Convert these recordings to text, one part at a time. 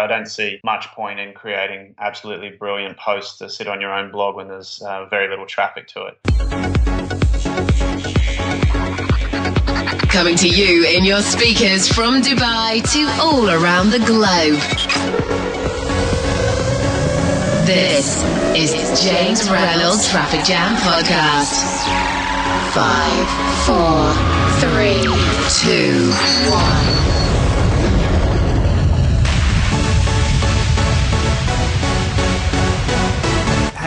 I don't see much point in creating absolutely brilliant posts to sit on your own blog when there's uh, very little traffic to it. Coming to you in your speakers from Dubai to all around the globe. This is James Reynolds Traffic Jam Podcast. Five, four, three, two, one.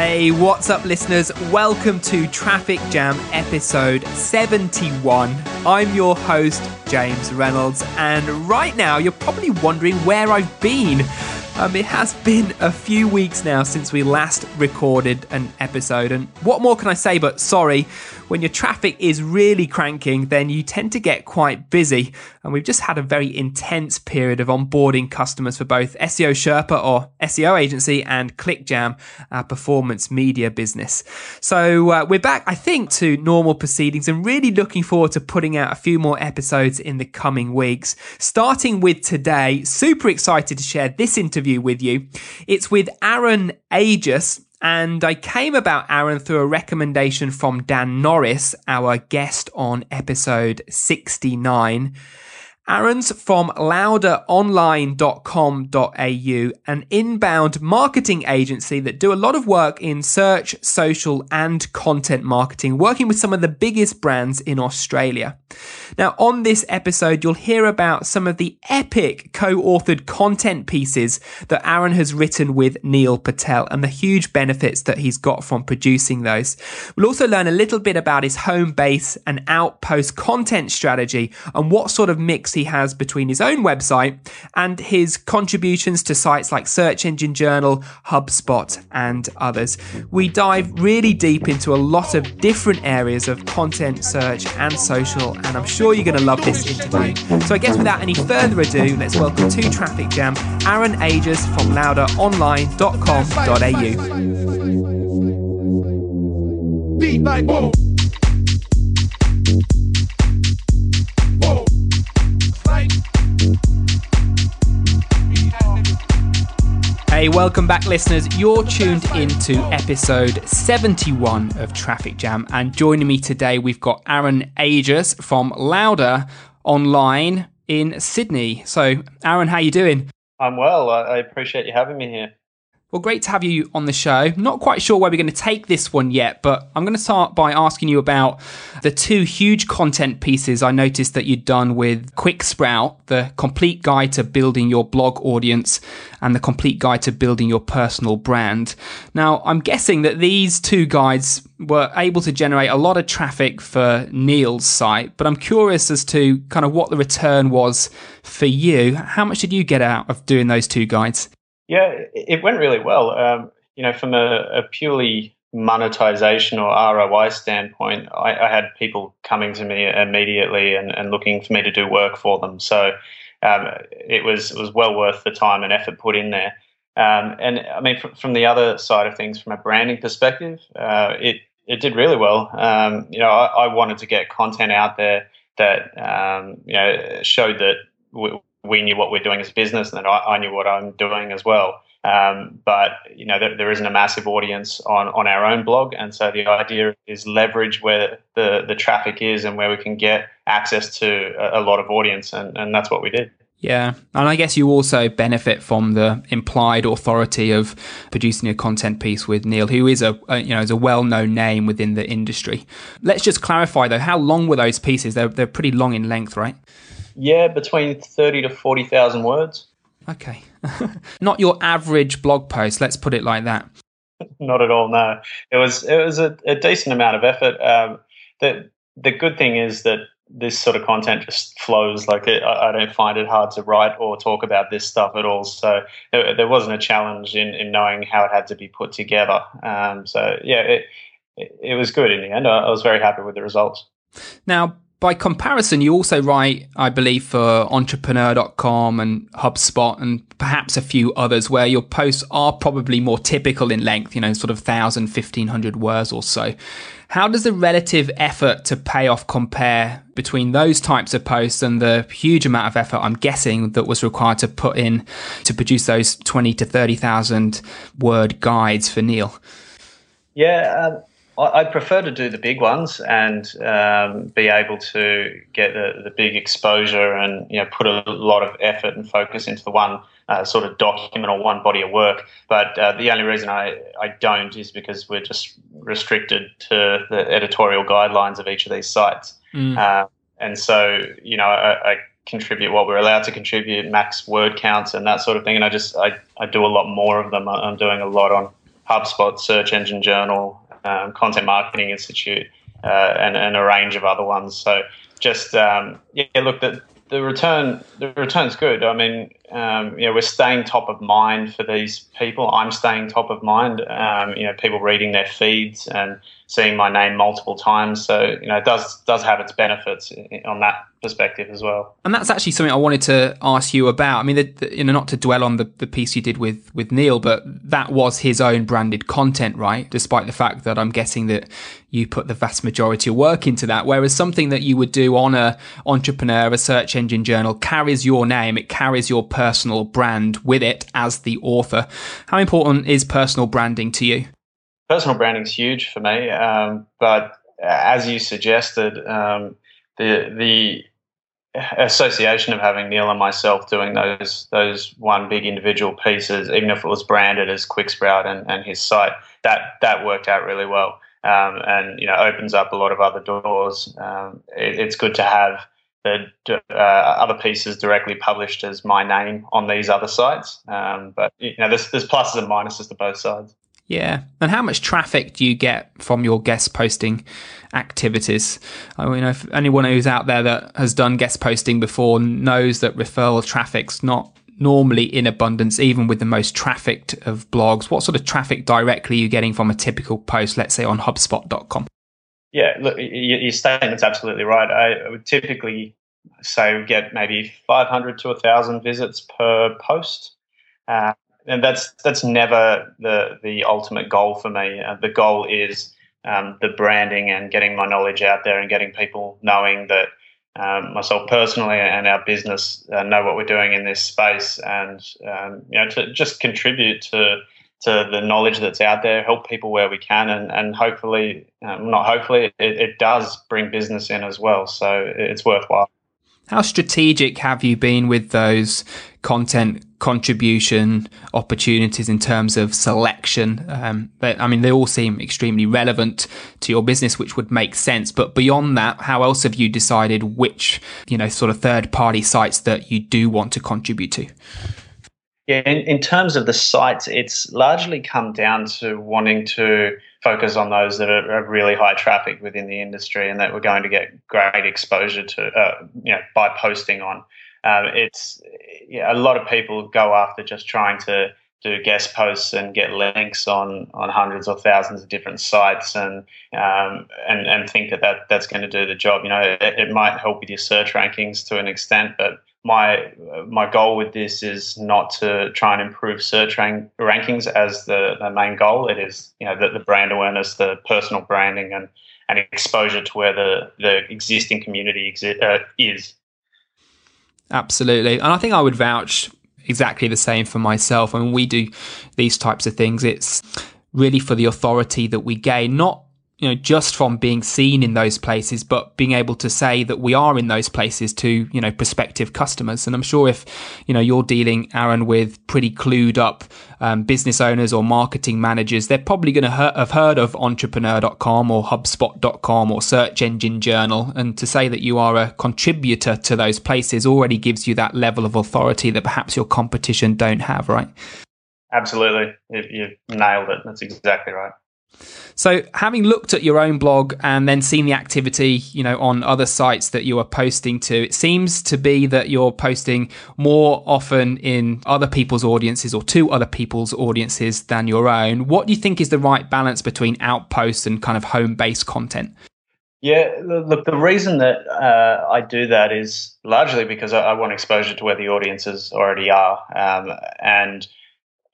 Hey, what's up, listeners? Welcome to Traffic Jam episode 71. I'm your host, James Reynolds, and right now you're probably wondering where I've been. Um, it has been a few weeks now since we last recorded an episode, and what more can I say but sorry? When your traffic is really cranking, then you tend to get quite busy, and we've just had a very intense period of onboarding customers for both SEO Sherpa or SEO agency and ClickJam, our performance media business. So uh, we're back, I think, to normal proceedings and really looking forward to putting out a few more episodes in the coming weeks. Starting with today, super excited to share this interview with you. It's with Aaron Agius. And I came about Aaron through a recommendation from Dan Norris, our guest on episode 69. Aaron's from louderonline.com.au, an inbound marketing agency that do a lot of work in search, social, and content marketing, working with some of the biggest brands in Australia. Now, on this episode, you'll hear about some of the epic co-authored content pieces that Aaron has written with Neil Patel and the huge benefits that he's got from producing those. We'll also learn a little bit about his home base and outpost content strategy and what sort of mix he has between his own website and his contributions to sites like Search Engine Journal, HubSpot, and others. We dive really deep into a lot of different areas of content, search, and social, and I'm sure you're going to love this interview. So I guess without any further ado, let's welcome to Traffic Jam Aaron Agius from louderonline.com.au. Beat boom. Hey, welcome back, listeners. You're tuned into episode 71 of Traffic Jam, and joining me today, we've got Aaron Agius from Louder Online in Sydney. So, Aaron, how you doing? I'm well. I appreciate you having me here. Well, great to have you on the show. Not quite sure where we're going to take this one yet, but I'm going to start by asking you about the two huge content pieces I noticed that you'd done with QuickSprout, the complete guide to building your blog audience and the complete guide to building your personal brand. Now, I'm guessing that these two guides were able to generate a lot of traffic for Neil's site, but I'm curious as to kind of what the return was for you. How much did you get out of doing those two guides? Yeah, it went really well. Um, you know, from a, a, purely monetization or ROI standpoint, I, I, had people coming to me immediately and, and, looking for me to do work for them. So um, it was it was well worth the time and effort put in there. Um, and I mean, from, from, the other side of things, from a branding perspective, uh, it it did really well. Um, you know, I, I, wanted to get content out there that um, you know showed that. We, we knew what we're doing as a business and I, I knew what I'm doing as well. Um, but you know there, there isn't a massive audience on, on our own blog, and so the idea is leverage where the, the traffic is and where we can get access to a, a lot of audience, and, and that's what we did. Yeah, and I guess you also benefit from the implied authority of producing a content piece with Neil, who is a, a, you know is a well known name within the industry. Let's just clarify though, how long were those pieces? They're they're pretty long in length, right? Yeah, between 30 to 40,000 words. Okay. Not your average blog post, let's put it like that. Not at all, no. It was it was a, a decent amount of effort. Um, the the good thing is that this sort of content just flows. Like it, I, I, don't find it hard to write or talk about this stuff at all. So there, there wasn't a challenge in, in knowing how it had to be put together. Um, so yeah, it, it, was good in the end. I was very happy with the results. Now, by comparison, you also write, I believe, for entrepreneur.com and HubSpot and perhaps a few others where your posts are probably more typical in length, you know, sort of 1,000, 1,500 words or so. How does the relative effort to payoff compare between those types of posts and the huge amount of effort I'm guessing that was required to put in to produce those 20 to 30,000 word guides for Neil? Yeah, um, I prefer to do the big ones and um, be able to get the, the big exposure and you know put a lot of effort and focus into the one uh, sort of document or one body of work. But uh, the only reason I, I don't is because we're just restricted to the editorial guidelines of each of these sites. Mm. Uh, and so, you know, I, I, contribute what we're allowed to contribute, max word counts and that sort of thing. And I just, I, I do a lot more of them. I'm doing a lot on HubSpot, Search Engine Journal, um, Content Marketing Institute, uh, and, and a range of other ones. So just um, yeah, look, the, the return the return's good. I mean, um, you know, we're staying top of mind for these people. I'm staying top of mind. Um, you know, people reading their feeds and seeing my name multiple times. So you know, it does does have its benefits on that perspective as well. And that's actually something I wanted to ask you about. I mean, the, the, you know, not to dwell on the, the piece you did with with Neil, but that was his own branded content, right? Despite the fact that I'm guessing that you put the vast majority of work into that. Whereas something that you would do on a entrepreneur, a search engine journal, carries your name, it carries your personal brand with it as the author. How important is personal branding to you? Personal branding is huge for me. Um, but as you suggested, um, the the association of having Neil and myself doing those those one big individual pieces, even if it was branded as QuickSprout and, and his site, that that worked out really well. Um, and you know opens up a lot of other doors. Um, it, it's good to have the uh, other pieces directly published as my name on these other sites. Um, but you know, there's there's pluses and minuses to both sides. Yeah. And how much traffic do you get from your guest posting activities? I mean, if anyone who's out there that has done guest posting before knows that referral traffic's not normally in abundance, even with the most trafficked of blogs. What sort of traffic directly are you getting from a typical post, let's say on HubSpot.com? Yeah, look, your statement's absolutely right. I would typically say we get maybe 500 to 1,000 visits per post. Uh, and that's that's never the the ultimate goal for me. Uh, the goal is um, the branding and getting my knowledge out there and getting people knowing that um, myself personally and our business uh, know what we're doing in this space, and um, you know to just contribute to to the knowledge that's out there, help people where we can, and and hopefully, um, not hopefully, it, it does bring business in as well. So it's worthwhile. How strategic have you been with those content contribution opportunities in terms of selection? Um, I mean, they all seem extremely relevant to your business, which would make sense. But beyond that, how else have you decided which, you know, sort of third party sites that you do want to contribute to? Yeah, in, in terms of the sites, it's largely come down to wanting to focus on those that are, are, really high traffic within the industry and that we're going to get great exposure to, uh, you know, by posting on. Um, it's yeah, a lot of people go after just trying to do guest posts and get links on on hundreds or thousands of different sites and um, and and think that, that that's going to do the job. You know, it, it might help with your search rankings to an extent, but my my goal with this is not to try and improve search rank, rankings as the, the main goal. It is you know the, the brand awareness, the personal branding, and and exposure to where the the existing community exi- uh, is. Absolutely, and I think I would vouch exactly the same for myself. I mean, we do these types of things. It's really for the authority that we gain, not you know, just from being seen in those places, but being able to say that we are in those places to, you know, prospective customers. And I'm sure if, you know, you're dealing, Aaron, with pretty clued up um, business owners or marketing managers, they're probably going to have heard of entrepreneur.com or HubSpot.com or Search Engine Journal. And to say that you are a contributor to those places already gives you that level of authority that perhaps your competition don't have, right? Absolutely. You, you nailed it. That's exactly right. So, having looked at your own blog and then seen the activity, you know, on other sites that you are posting to, it seems to be that you're posting more often in other people's audiences or to other people's audiences than your own. What do you think is the right balance between outposts and kind of home based content? Yeah, look, the reason that uh, I do that is largely because I, I, want exposure to where the audiences already are. Um, and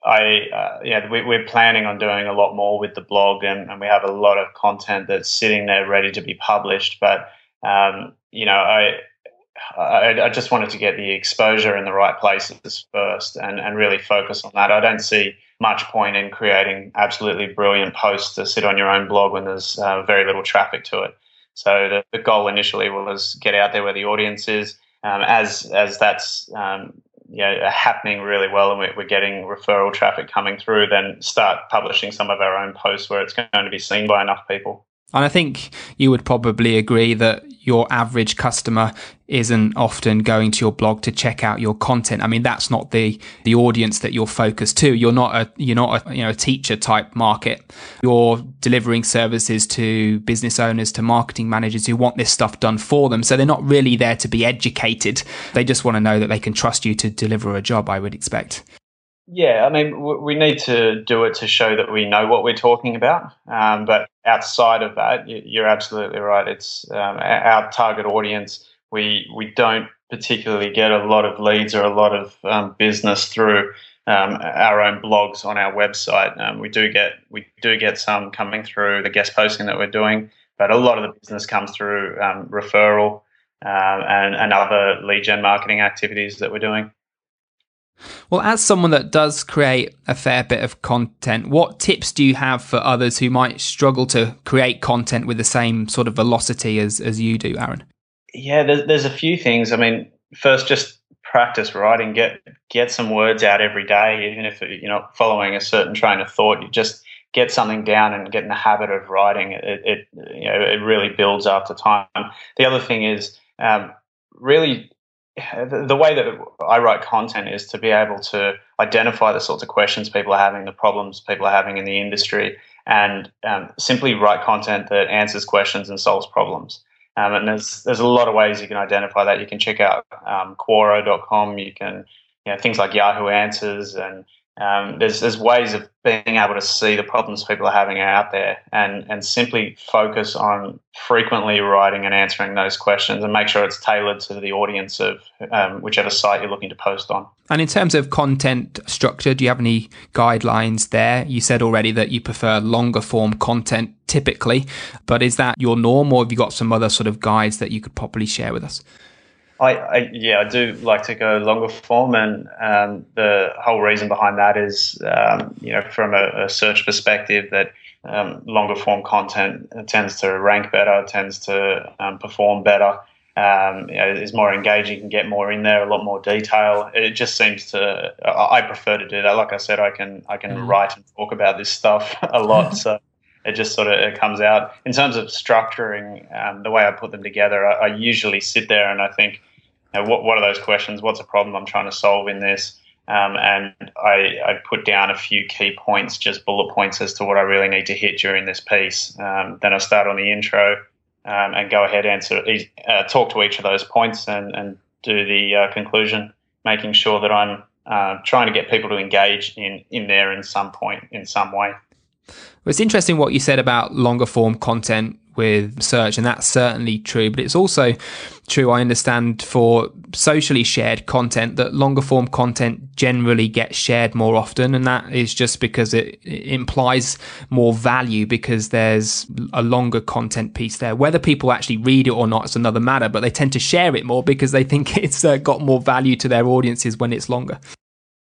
I, uh, yeah, we, are planning on doing a lot more with the blog, and, and, we have a lot of content that's sitting there ready to be published. But, um, you know, I, I, I, just wanted to get the exposure in the right places first and, and really focus on that. I don't see much point in creating absolutely brilliant posts to sit on your own blog when there's uh, very little traffic to it. So the, the goal initially was get out there where the audience is. Um, as as that's um, happening really well and we're getting referral traffic coming through, then start publishing some of our own posts where it's going to be seen by enough people. And I think you would probably agree that your average customer isn't often going to your blog to check out your content. I mean, that's not the the audience that you're focused to. You're not a you're not a you know a teacher type market. You're delivering services to business owners, to marketing managers who want this stuff done for them. So they're not really there to be educated. They just want to know that they can trust you to deliver a job. I would expect. Yeah, I mean, we need to do it to show that we know what we're talking about. Um, but outside of that, you're absolutely right. It's um, our target audience. We we don't particularly get a lot of leads or a lot of um, business through um, our own blogs on our website. Um, we do get we do get some coming through the guest posting that we're doing, but a lot of the business comes through um, referral and and other lead gen marketing activities that we're doing. Well, as someone that does create a fair bit of content, what tips do you have for others who might struggle to create content with the same sort of velocity as, as you do, Aaron? Yeah, there's, there's a few things. I mean, first, just practice writing, get get some words out every day, even if you're not following a certain train of thought. You just get something down and get in the habit of writing. It, it you know it really builds after time. The other thing is um, really the way that I write content is to be able to identify the sorts of questions people are having, the problems people are having in the industry, and um, simply write content that answers questions and solves problems. Um, and there's there's a lot of ways you can identify that. You can check out um, Quora.com. You can you know things like Yahoo Answers and um, there's there's ways of being able to see the problems people are having out there and and simply focus on frequently writing and answering those questions and make sure it's tailored to the audience of um, whichever site you're looking to post on. And in terms of content structure, do you have any guidelines there? You said already that you prefer longer form content typically, but is that your norm or have you got some other sort of guides that you could probably share with us? I, I, yeah, I do like to go longer form, and um, the whole reason behind that is, um, you know, from a, a search perspective, that um, longer form content tends to rank better, tends to um, perform better, um, you know, is more engaging, can get more in there, a lot more detail. It just seems to. I prefer to do that. Like I said, I can I can mm. write and talk about this stuff a lot, so it just sort of it comes out. In terms of structuring, um, the way I put them together, I, I usually sit there and I think know, what, what are those questions? What's a problem I'm trying to solve in this? Um, and I, I, put down a few key points, just bullet points as to what I really need to hit during this piece. Um, then I start on the intro um, and go ahead answer, uh, talk to each of those points and, and do the uh, conclusion, making sure that I'm uh, trying to get people to engage in in there in some point in some way. Well, it's interesting what you said about longer form content with search, and that's certainly true. But it's also true, I understand, for socially shared content that longer form content generally gets shared more often. And that is just because it, implies more value because there's a longer content piece there. Whether people actually read it or not is another matter, but they tend to share it more because they think it's uh, got more value to their audiences when it's longer.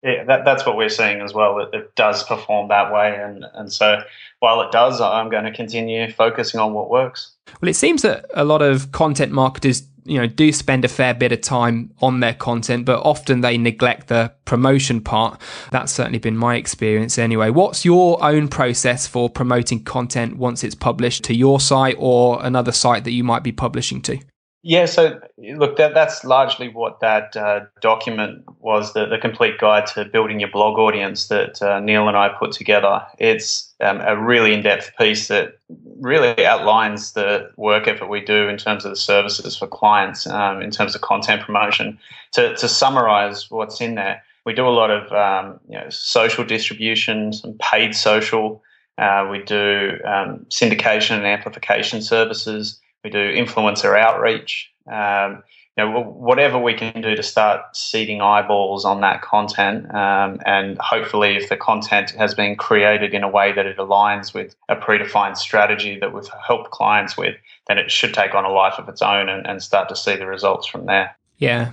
Yeah, that, that's what we're seeing as well. It, it, does perform that way, and and so while it does, I'm going to continue focusing on what works. Well, it seems that a lot of content marketers, you know, do spend a fair bit of time on their content, but often they neglect the promotion part. That's certainly been my experience anyway. What's your own process for promoting content once it's published to your site or another site that you might be publishing to? Yeah, so look, that that's largely what that uh, document was the, the complete guide to building your blog audience that uh, Neil and I put together. It's um, a really in depth piece that really outlines the work effort we do in terms of the services for clients, um, in terms of content promotion. To, to summarize what's in there, we do a lot of um, you know, social distribution, some paid social. Uh, we do um, syndication and amplification services We do influencer outreach. Um, you know, whatever we can do to start seeding eyeballs on that content, um, and hopefully, if the content has been created in a way that it aligns with a predefined strategy that we've helped clients with, then it should take on a life of its own and, and start to see the results from there. Yeah,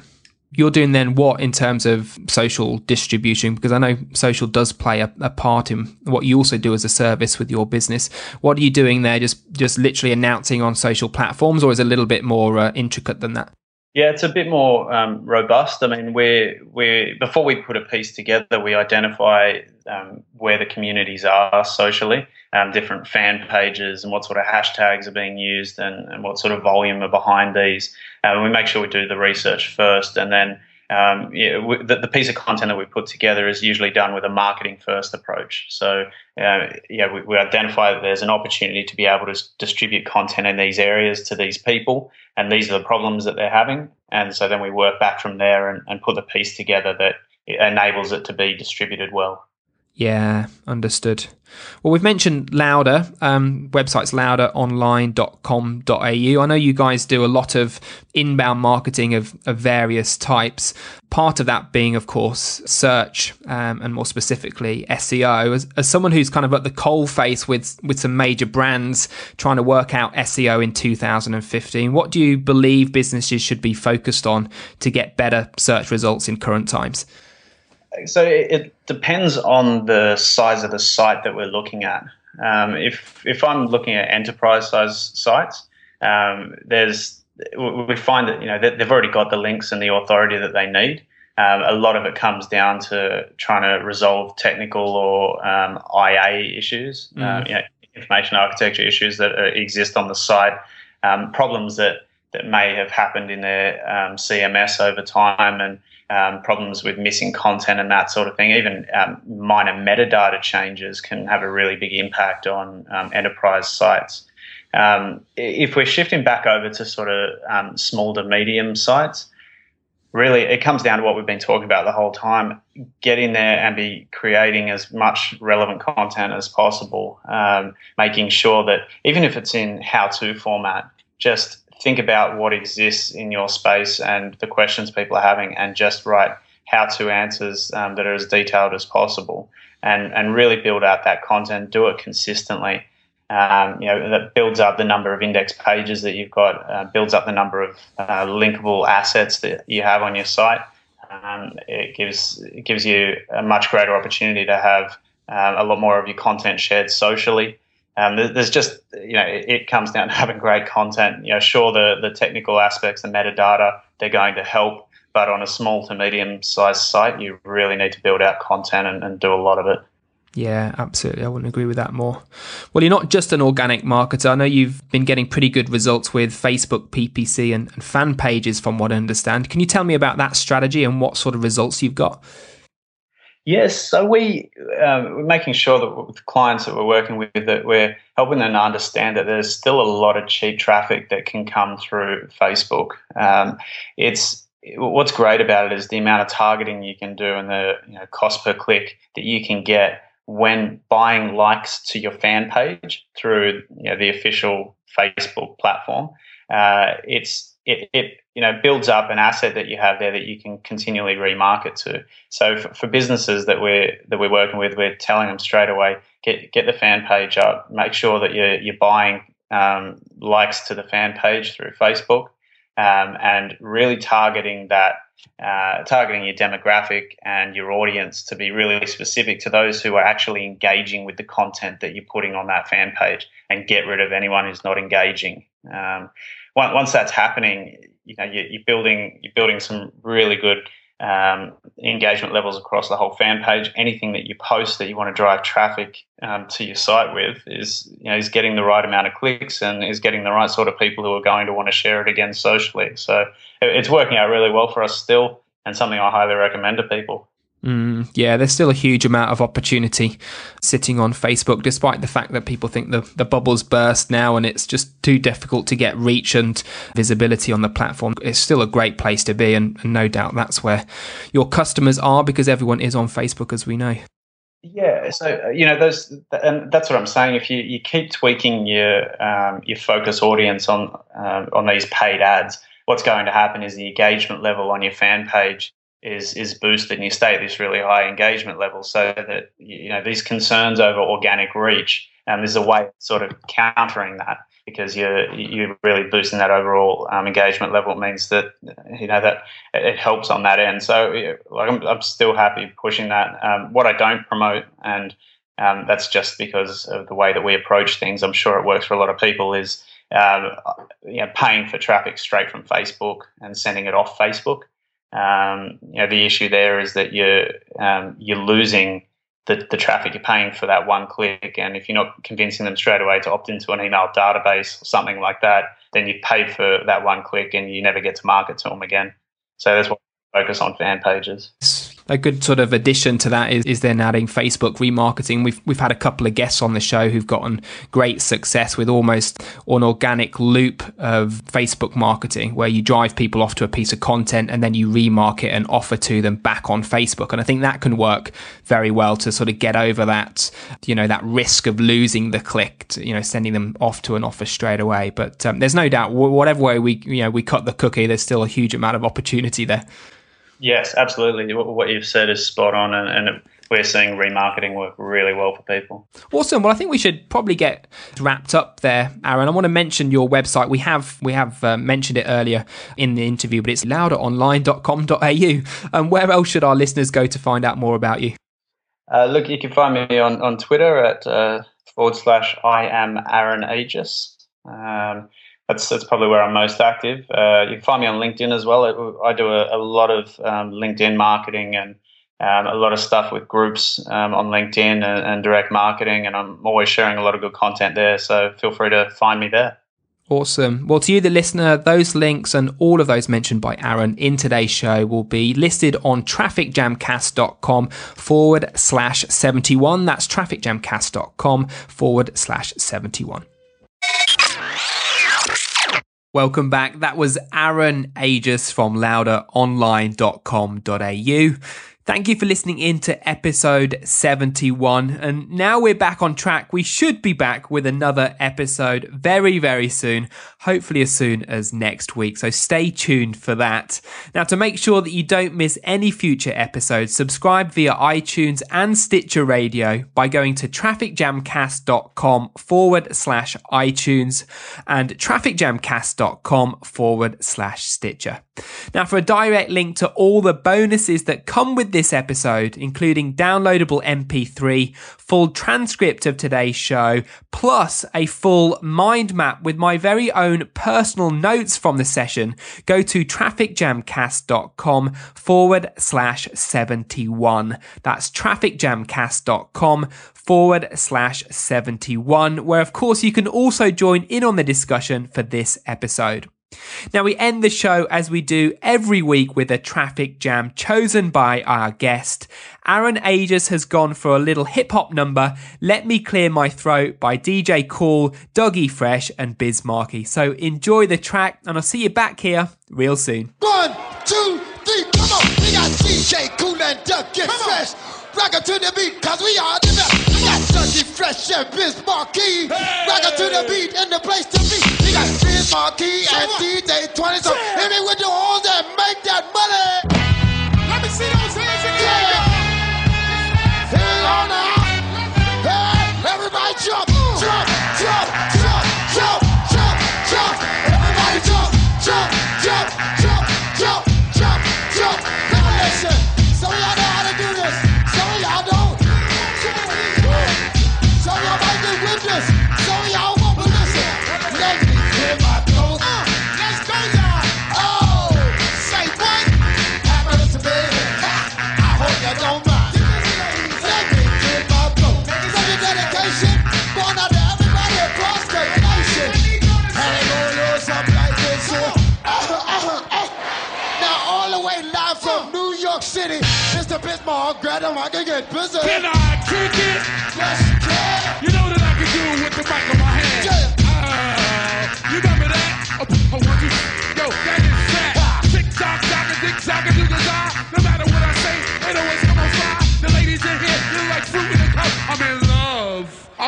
you're doing then what in terms of social distribution? Because i know social does play a, a, part in what you also do as a service with your business. What are you doing there? Just just literally announcing on social platforms or is it a little bit more uh, intricate than that? Yeah, it's a bit more um, robust. I mean, we're, we're, before we put a piece together, we identify um, where the communities are socially, um, different fan pages, and what sort of hashtags are being used, and, and what sort of volume are behind these. And we make sure we do the research first, and then um, yeah, we, the, the, piece of content that we put together is usually done with a marketing first approach. So, uh, yeah, we, we, identify that there's an opportunity to be able to distribute content in these areas to these people, and these are the problems that they're having. And so then we work back from there and, and put the piece together that enables it to be distributed well. Yeah, understood. Well, we've mentioned Louder, um, websites louderonline.com.au. I know you guys do a lot of inbound marketing of, of various types. Part of that being, of course, search um, and more specifically SEO. As, as someone who's kind of at the coal face with, with some major brands trying to work out SEO in 2015, what do you believe businesses should be focused on to get better search results in current times? So it depends on the size of the site that we're looking at. Um, if if I'm looking at enterprise size sites, um, there's we find that you know they've already got the links and the authority that they need. Um, a lot of it comes down to trying to resolve technical or um, IA issues, mm. You know, information architecture issues that uh, exist on the site, um, problems that that may have happened in their CMS over time, and um, problems with missing content and that sort of thing. Even um, minor metadata changes can have a really big impact on um, enterprise sites. Um, if we're shifting back over to sort of um, small to medium sites, really it comes down to what we've been talking about the whole time get in there and be creating as much relevant content as possible um, making sure that even if it's in how to format just think about what exists in your space and the questions people are having and just write how to answers um, that are as detailed as possible and, and really build out that content, do it consistently. Um, you know, that builds up the number of index pages that you've got, uh, builds up the number of uh, linkable assets that you have on your site. Um, it gives it gives you a much greater opportunity to have uh, a lot more of your content shared socially. Um, there's just you know it, it, comes down to having great content. You know, sure the the technical aspects, the metadata, they're going to help, but on a small to medium sized site, you really need to build out content and, and do a lot of it. Yeah, absolutely. I wouldn't agree with that more. Well, you're not just an organic marketer. I know you've been getting pretty good results with Facebook, PPC, and, and fan pages, from what I understand. Can you tell me about that strategy and what sort of results you've got? Yes, so we um, we're making sure that with clients that we're working with that we're helping them understand that there's still a lot of cheap traffic that can come through Facebook. Um, it's what's great about it is the amount of targeting you can do and the you know, cost per click that you can get when buying likes to your fan page through you know, the official Facebook platform. Uh, it's it, it you know builds up an asset that you have there that you can continually remarket to. So for, for, businesses that we're that we're working with, we're telling them straight away get get the fan page up. Make sure that you're you're buying um, likes to the fan page through Facebook, um, and really targeting that. Uh, targeting your demographic and your audience to be really specific to those who are actually engaging with the content that you're putting on that fan page and get rid of anyone who's not engaging. Um, once that's happening, you know you're building you're building some really good um, engagement levels across the whole fan page. Anything that you post that you want to drive traffic um, to your site with is you know is getting the right amount of clicks and is getting the right sort of people who are going to want to share it again socially. So it's working out really well for us still, and something I highly recommend to people. Mm, yeah, there's still a huge amount of opportunity sitting on Facebook, despite the fact that people think the, the bubble's burst now and it's just too difficult to get reach and visibility on the platform. It's still a great place to be, and, and no doubt that's where your customers are because everyone is on Facebook, as we know. Yeah, so uh, you know those, and that's what I'm saying. If you, you keep tweaking your um, your focus audience on um, on these paid ads, what's going to happen is the engagement level on your fan page is is boosted, and you stay at this really high engagement level. So that you know these concerns over organic reach, and um, there's a way of sort of countering that because you're you're really boosting that overall um, engagement level. It means that you know that it helps on that end. So like I'm, I'm still happy pushing that. Um, what I don't promote, and um, that's just because of the way that we approach things. I'm sure it works for a lot of people. Is um, you know, paying for traffic straight from Facebook and sending it off Facebook. Um, you know the issue there is that you're um, you're losing the, the traffic you're paying for that one click. And if you're not convincing them straight away to opt into an email database or something like that, then you pay for that one click and you never get to market to them again. So that's what we focus on fan pages a good sort of addition to that is, is then adding Facebook remarketing. We've we've had a couple of guests on the show who've gotten great success with almost an organic loop of Facebook marketing where you drive people off to a piece of content and then you remarket and offer to them back on Facebook. And I think that can work very well to sort of get over that, you know, that risk of losing the click, to, you know, sending them off to an offer straight away. But um, there's no doubt, whatever way we, you know, we cut the cookie, there's still a huge amount of opportunity there. Yes, absolutely. What you've said is spot on, and, and we're seeing remarketing work really well for people. Awesome. Well, I think we should probably get wrapped up there, Aaron. I want to mention your website. We have we have uh, mentioned it earlier in the interview, but it's louderonline.com.au. And where else should our listeners go to find out more about you? Uh, look, you can find me on, on Twitter at uh, forward slash I am Aaron Agius. Um, that's that's probably where I'm most active. Uh, you can find me on LinkedIn as well. I do a, a lot of um, LinkedIn marketing and um, a lot of stuff with groups um, on LinkedIn and, and, direct marketing, and I'm always sharing a lot of good content there. So feel free to find me there. Awesome. Well, to you, the listener, those links and all of those mentioned by Aaron in today's show will be listed on trafficjamcast.com forward slash 71. That's trafficjamcast.com forward slash 71. Welcome back. That was Aaron Agius from louderonline.com.au. Thank you for listening in to episode 71. And now we're back on track. We should be back with another episode very, very soon. Hopefully, as soon as next week. So stay tuned for that. Now, to make sure that you don't miss any future episodes, subscribe via iTunes and Stitcher Radio by going to trafficjamcast.com forward slash iTunes and trafficjamcast.com forward slash Stitcher. Now, for a direct link to all the bonuses that come with this episode, including downloadable MP3, full transcript of today's show, plus a full mind map with my very own personal notes from the session, go to trafficjamcast.com forward slash 71. That's trafficjamcast.com forward slash 71, where of course you can also join in on the discussion for this episode. Now, we end the show as we do every week with a traffic jam chosen by our guest. Aaron Agius has gone for a little hip hop number, Let Me Clear My Throat by DJ Kool, Dougie Fresh, and Biz Markie. So enjoy the track, and I'll see you back here real soon. One, two, three, come on. We got DJ Kool and Dougie Fresh. rockin' to the beat, cause we are the best. We got Dougie Fresh and Biz Markie. Hey. Rock to the beat and the place to be. We got Biz Markie and DJ 20. So hit me with the horns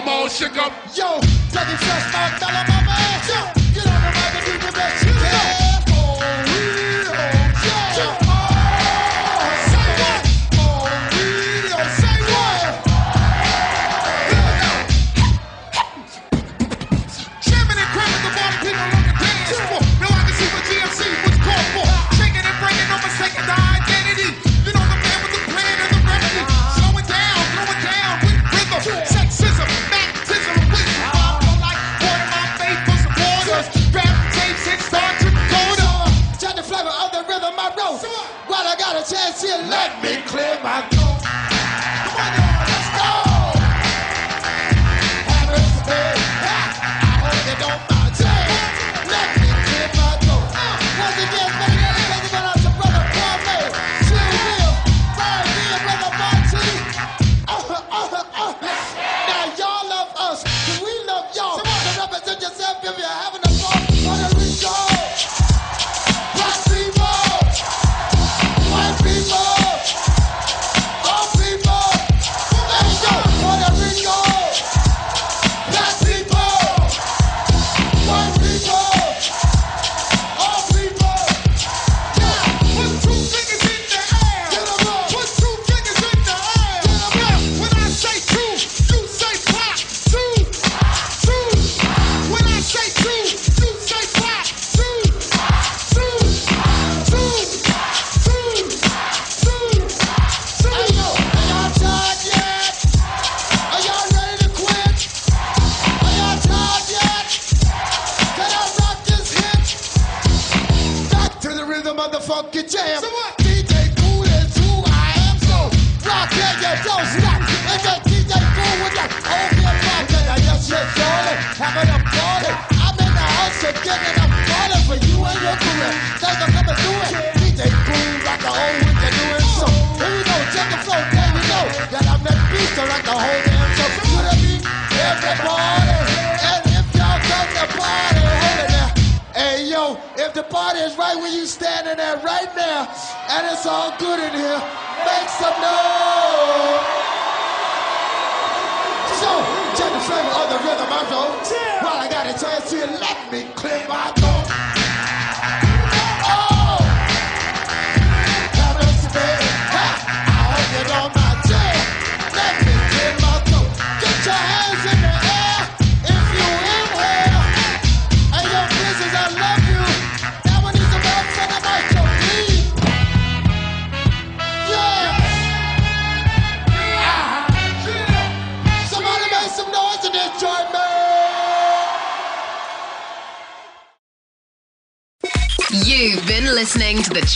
Come up. Yo, taking shots, my dollar, my man. Yo.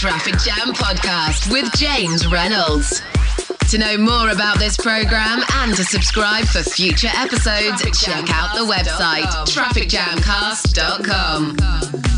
Traffic Jam podcast with James Reynolds. To know more about this program and to subscribe for future episodes, check out the website trafficjamcast.com.